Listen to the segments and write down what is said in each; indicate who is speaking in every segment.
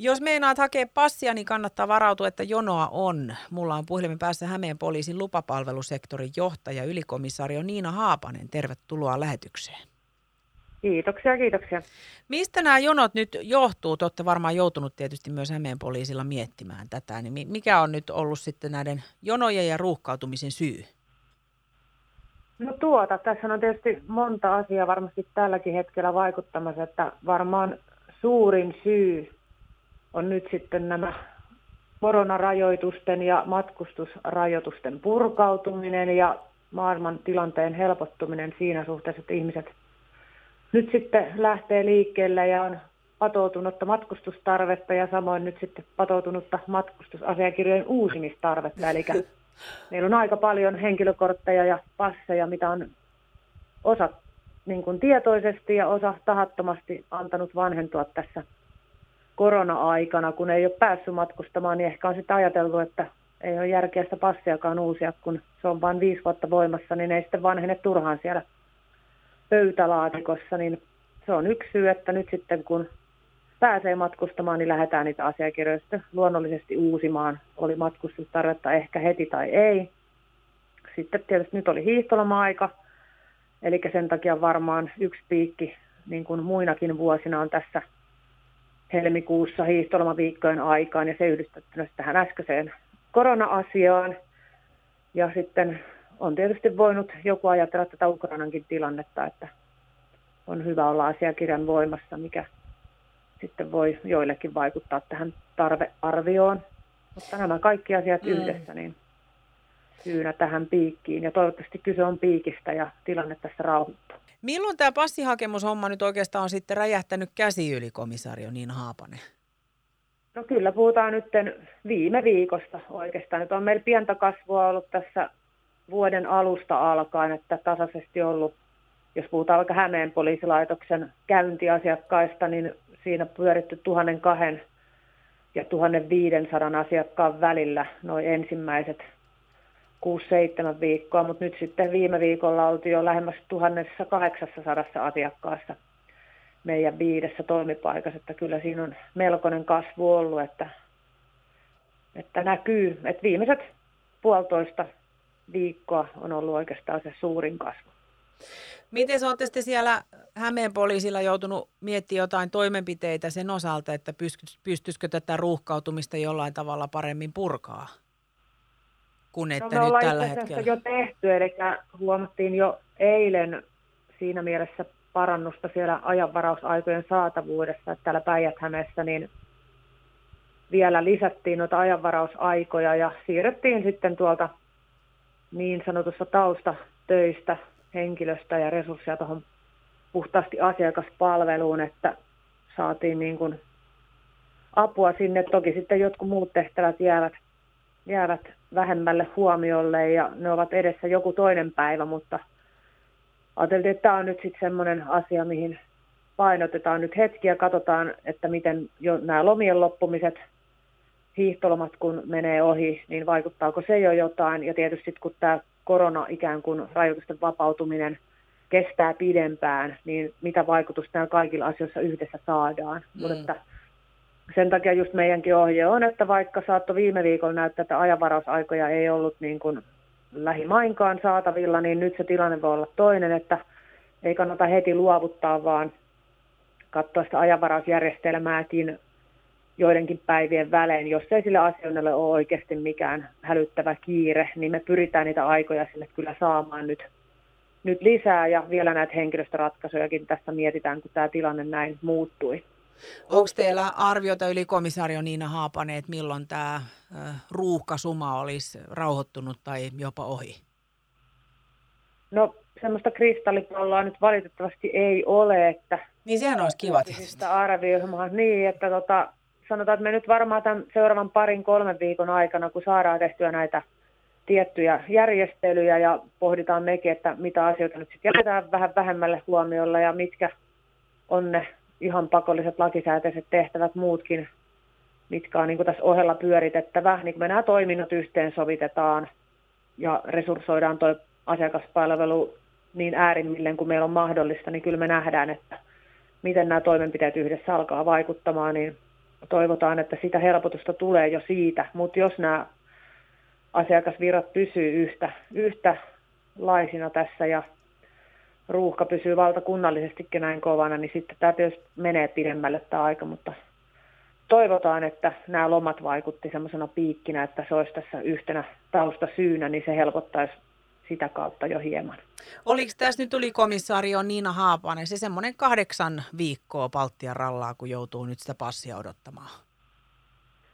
Speaker 1: Jos meinaat hakea passia, niin kannattaa varautua, että jonoa on. Mulla on puhelimen päässä Hämeen poliisin lupapalvelusektorin johtaja, ylikomissario Niina Haapanen. Tervetuloa lähetykseen.
Speaker 2: Kiitoksia, kiitoksia.
Speaker 1: Mistä nämä jonot nyt johtuu? Te olette varmaan joutunut tietysti myös Hämeen poliisilla miettimään tätä. Niin mikä on nyt ollut sitten näiden jonojen ja ruuhkautumisen syy?
Speaker 2: No tuota, tässä on tietysti monta asiaa varmasti tälläkin hetkellä vaikuttamassa, että varmaan suurin syy on nyt sitten nämä koronarajoitusten ja matkustusrajoitusten purkautuminen ja maailman tilanteen helpottuminen siinä suhteessa, että ihmiset nyt sitten lähtee liikkeelle ja on patoutunutta matkustustarvetta ja samoin nyt sitten patoutunutta matkustusasiakirjojen uusimistarvetta. Eli meillä on aika paljon henkilökortteja ja passeja, mitä on osa niin kuin tietoisesti ja osa tahattomasti antanut vanhentua tässä korona-aikana, kun ei ole päässyt matkustamaan, niin ehkä on sitten ajateltu, että ei ole järkeä sitä passiakaan uusia, kun se on vain viisi vuotta voimassa, niin ei sitten vanhene turhaan siellä pöytälaatikossa, niin se on yksi syy, että nyt sitten kun pääsee matkustamaan, niin lähdetään niitä asiakirjoja sitten luonnollisesti uusimaan. Oli matkustustarvetta ehkä heti tai ei. Sitten tietysti nyt oli hiihtoloma-aika, eli sen takia varmaan yksi piikki, niin kuin muinakin vuosina on tässä helmikuussa hiihtolomaviikkojen aikaan, ja se yhdistettynä tähän äskeiseen korona-asiaan. Ja sitten on tietysti voinut joku ajatella tätä Ukrainankin tilannetta, että on hyvä olla asiakirjan voimassa, mikä sitten voi joillekin vaikuttaa tähän tarvearvioon. Mutta nämä kaikki asiat mm. yhdessä, niin syynä tähän piikkiin. Ja toivottavasti kyse on piikistä ja tilanne tässä rauhoittuu.
Speaker 1: Milloin tämä passihakemushomma nyt oikeastaan on sitten räjähtänyt käsi yli, komisario niin Haapanen?
Speaker 2: No kyllä, puhutaan nyt viime viikosta oikeastaan. Nyt on meillä pientä kasvua ollut tässä vuoden alusta alkaen, että tasaisesti ollut, jos puhutaan vaikka Hämeen poliisilaitoksen käyntiasiakkaista, niin siinä pyöritty 1002 ja 1500 asiakkaan välillä noin ensimmäiset 6-7 viikkoa, mutta nyt sitten viime viikolla oltiin jo lähemmäs 1800 asiakkaassa meidän viidessä toimipaikassa, että kyllä siinä on melkoinen kasvu ollut, että, että näkyy, että viimeiset puolitoista viikkoa on ollut oikeastaan se suurin kasvu.
Speaker 1: Miten olette sitten siellä Hämeen poliisilla joutunut miettimään jotain toimenpiteitä sen osalta, että pystyisikö tätä ruuhkautumista jollain tavalla paremmin purkaa? Kun että no, me nyt tällä hetkellä.
Speaker 2: jo tehty, eli huomattiin jo eilen siinä mielessä parannusta siellä ajanvarausaikojen saatavuudessa, että täällä päijät niin vielä lisättiin noita ajanvarausaikoja ja siirrettiin sitten tuolta niin sanotusta taustatöistä henkilöstä ja resursseja tuohon puhtaasti asiakaspalveluun, että saatiin niin kuin apua sinne. Toki sitten jotkut muut tehtävät jäävät, jäävät vähemmälle huomiolle ja ne ovat edessä joku toinen päivä, mutta ajateltiin, että tämä on nyt sitten semmoinen asia, mihin painotetaan nyt hetki ja katsotaan, että miten jo nämä lomien loppumiset hiihtolomat kun menee ohi, niin vaikuttaako se jo jotain. Ja tietysti kun tämä korona ikään kuin rajoitusten vapautuminen kestää pidempään, niin mitä vaikutusta nämä kaikilla asioissa yhdessä saadaan. Mm. Mutta sen takia just meidänkin ohje on, että vaikka saatto viime viikolla näyttää, että ajanvarausaikoja ei ollut niin kuin lähimainkaan saatavilla, niin nyt se tilanne voi olla toinen, että ei kannata heti luovuttaa, vaan katsoa sitä ajanvarausjärjestelmääkin joidenkin päivien välein. Jos ei sille asioinnille ole oikeasti mikään hälyttävä kiire, niin me pyritään niitä aikoja sille kyllä saamaan nyt, nyt lisää ja vielä näitä henkilöstöratkaisujakin tässä mietitään, kun tämä tilanne näin muuttui.
Speaker 1: Onko teillä arviota yli komisario Niina Haapanen, että milloin tämä ruuhkasuma olisi rauhoittunut tai jopa ohi?
Speaker 2: No semmoista kristallipalloa nyt valitettavasti ei ole, että...
Speaker 1: Niin sehän olisi kiva tietysti.
Speaker 2: Arvioimaan niin, että tota, sanotaan, että me nyt varmaan tämän seuraavan parin kolmen viikon aikana, kun saadaan tehtyä näitä tiettyjä järjestelyjä ja pohditaan mekin, että mitä asioita nyt sitten jätetään vähän vähemmälle huomiolle ja mitkä on ne ihan pakolliset lakisääteiset tehtävät muutkin, mitkä on niin tässä ohella pyöritettävä, niin kun me nämä toiminnot yhteensovitetaan ja resurssoidaan tuo asiakaspalvelu niin äärimmilleen kuin meillä on mahdollista, niin kyllä me nähdään, että miten nämä toimenpiteet yhdessä alkaa vaikuttamaan, niin toivotaan, että sitä helpotusta tulee jo siitä, mutta jos nämä asiakasvirrat pysyy yhtä, yhtä laisina tässä ja ruuhka pysyy valtakunnallisestikin näin kovana, niin sitten tämä tietysti menee pidemmälle tämä aika, mutta toivotaan, että nämä lomat vaikutti semmoisena piikkinä, että se olisi tässä yhtenä taustasyynä, niin se helpottaisi sitä kautta jo hieman.
Speaker 1: Oliko tässä nyt tuli komissaario Niina Haapanen se semmoinen kahdeksan viikkoa Baltian rallaa, kun joutuu nyt sitä passia odottamaan?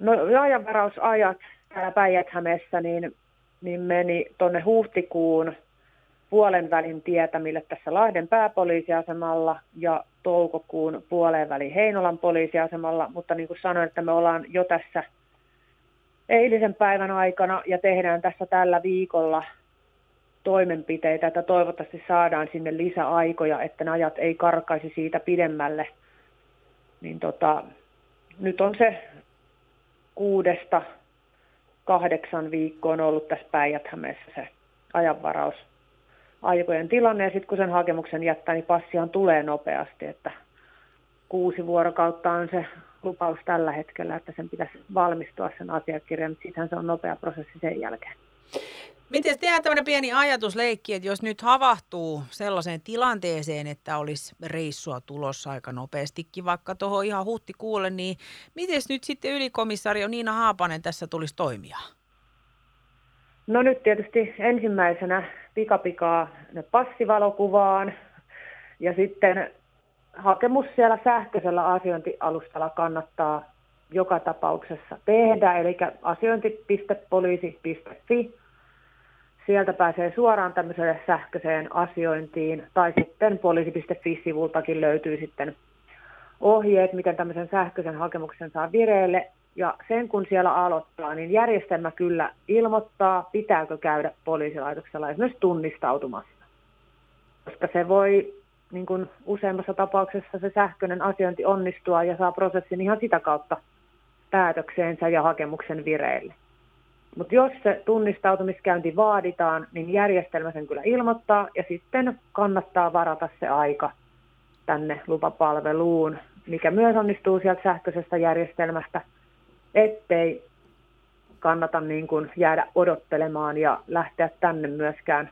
Speaker 2: No ajanvarausajat täällä päijät niin, niin meni tuonne huhtikuun puolen välin tietämille tässä Lahden pääpoliisiasemalla ja toukokuun puolen välin Heinolan poliisiasemalla, mutta niin kuin sanoin, että me ollaan jo tässä eilisen päivän aikana ja tehdään tässä tällä viikolla toimenpiteitä, että toivottavasti saadaan sinne lisäaikoja, että ne ajat ei karkaisi siitä pidemmälle. Niin tota, nyt on se kuudesta kahdeksan viikkoa on ollut tässä päijät se ajanvaraus aikojen tilanne ja sitten kun sen hakemuksen jättää, niin passiaan tulee nopeasti, että kuusi vuorokautta on se lupaus tällä hetkellä, että sen pitäisi valmistua sen asiakirjan, mutta sittenhän se on nopea prosessi sen jälkeen.
Speaker 1: Miten tehdään tämmöinen pieni ajatusleikki, että jos nyt havahtuu sellaiseen tilanteeseen, että olisi reissua tulossa aika nopeastikin vaikka tuohon ihan huhtikuulle, niin miten nyt sitten ylikomissario Niina Haapanen tässä tulisi toimia?
Speaker 2: No nyt tietysti ensimmäisenä pikapikaa passivalokuvaan ja sitten hakemus siellä sähköisellä asiointialustalla kannattaa joka tapauksessa tehdä, eli asiointi.poliisi.fi. Sieltä pääsee suoraan tämmöiselle sähköiseen asiointiin, tai sitten poliisi.fi-sivultakin löytyy sitten ohjeet, miten tämmöisen sähköisen hakemuksen saa vireille. Ja sen kun siellä aloittaa, niin järjestelmä kyllä ilmoittaa, pitääkö käydä poliisilaitoksella esimerkiksi tunnistautumassa. Koska se voi niin kuin useimmassa tapauksessa se sähköinen asiointi onnistua ja saa prosessin ihan sitä kautta päätökseensä ja hakemuksen vireille. Mutta jos se tunnistautumiskäynti vaaditaan, niin järjestelmä sen kyllä ilmoittaa ja sitten kannattaa varata se aika tänne lupapalveluun, mikä myös onnistuu sieltä sähköisestä järjestelmästä – ettei kannata niin kuin jäädä odottelemaan ja lähteä tänne myöskään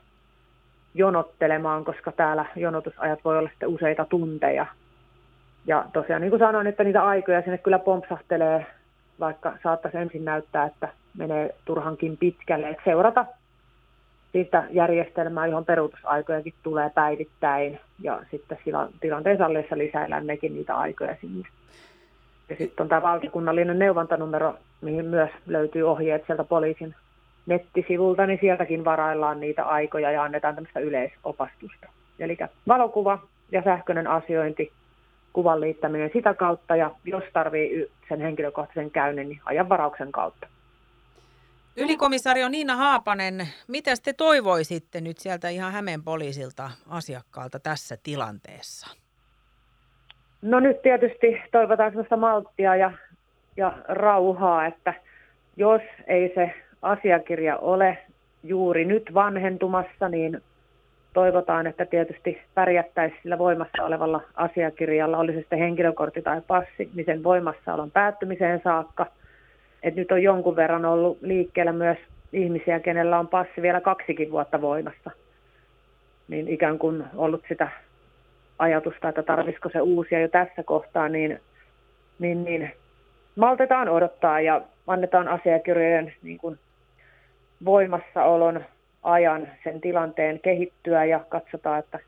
Speaker 2: jonottelemaan, koska täällä jonotusajat voi olla sitten useita tunteja. Ja tosiaan niin kuin sanoin, että niitä aikoja sinne kyllä pompsahtelee, vaikka saattaisi ensin näyttää, että menee turhankin pitkälle. Et seurata sitä järjestelmää, johon peruutusaikojakin tulee päivittäin ja sitten tilanteen salleissa lisäillään nekin niitä aikoja sinne. Ja sitten on tämä valtakunnallinen neuvontanumero, mihin myös löytyy ohjeet sieltä poliisin nettisivulta, niin sieltäkin varaillaan niitä aikoja ja annetaan tämmöistä yleisopastusta. Eli valokuva ja sähköinen asiointi, kuvan liittäminen sitä kautta ja jos tarvii sen henkilökohtaisen käynnin, niin ajanvarauksen kautta.
Speaker 1: Ylikomisario Niina Haapanen, mitä te toivoisitte nyt sieltä ihan Hämeen poliisilta asiakkaalta tässä tilanteessa?
Speaker 2: No nyt tietysti toivotaan sellaista malttia ja, ja rauhaa, että jos ei se asiakirja ole juuri nyt vanhentumassa, niin toivotaan, että tietysti pärjättäisiin sillä voimassa olevalla asiakirjalla, oli se sitten henkilökortti tai passi, niin sen voimassaolon päättymiseen saakka. Et nyt on jonkun verran ollut liikkeellä myös ihmisiä, kenellä on passi vielä kaksikin vuotta voimassa. Niin ikään kuin ollut sitä ajatusta, että tarvisiko se uusia jo tässä kohtaa, niin, niin, niin maltetaan odottaa ja annetaan asiakirjojen niin kuin voimassaolon ajan sen tilanteen kehittyä ja katsotaan, että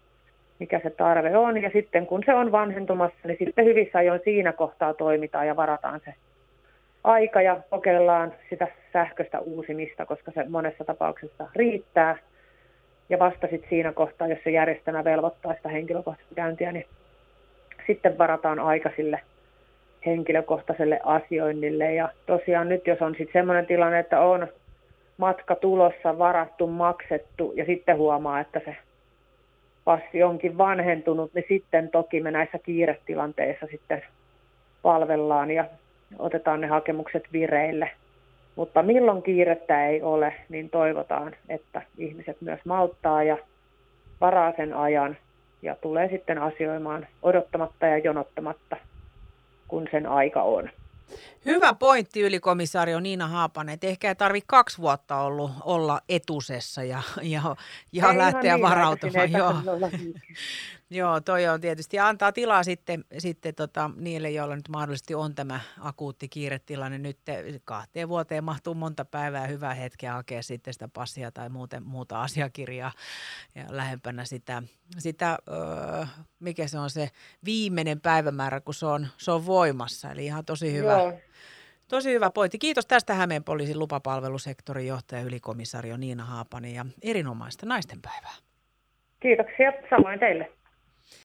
Speaker 2: mikä se tarve on. Ja sitten kun se on vanhentumassa, niin sitten hyvissä ajoin siinä kohtaa toimitaan ja varataan se aika ja kokeillaan sitä sähköistä uusimista, koska se monessa tapauksessa riittää – ja vasta sitten siinä kohtaa, jos se järjestelmä velvoittaa sitä henkilökohtaista käyntiä, niin sitten varataan aika sille henkilökohtaiselle asioinnille. Ja tosiaan nyt, jos on sitten sellainen tilanne, että on matka tulossa, varattu, maksettu ja sitten huomaa, että se passi onkin vanhentunut, niin sitten toki me näissä kiiretilanteissa sitten palvellaan ja otetaan ne hakemukset vireille – mutta milloin kiirettä ei ole, niin toivotaan, että ihmiset myös malttaa ja varaa sen ajan ja tulee sitten asioimaan odottamatta ja jonottamatta, kun sen aika on.
Speaker 1: Hyvä pointti ylikomissario Niina Haapanen, että ehkä ei tarvitse kaksi vuotta ollut olla etusessa ja, ja, ja lähteä niin varautumaan. Joo. Joo, toi on tietysti. Antaa tilaa sitten, sitten tota, niille, joilla nyt mahdollisesti on tämä akuutti kiiretilanne. Nyt kahteen vuoteen mahtuu monta päivää hyvää hetkeä hakea sitten sitä passia tai muuten, muuta asiakirjaa ja lähempänä sitä, sitä öö, mikä se on se viimeinen päivämäärä, kun se on, se on voimassa. Eli ihan tosi hyvä. Joo. Tosi hyvä pointti. Kiitos tästä Hämeen poliisin lupapalvelusektorin johtaja ylikomissario Niina Haapanen ja erinomaista naistenpäivää.
Speaker 2: Kiitoksia samoin teille.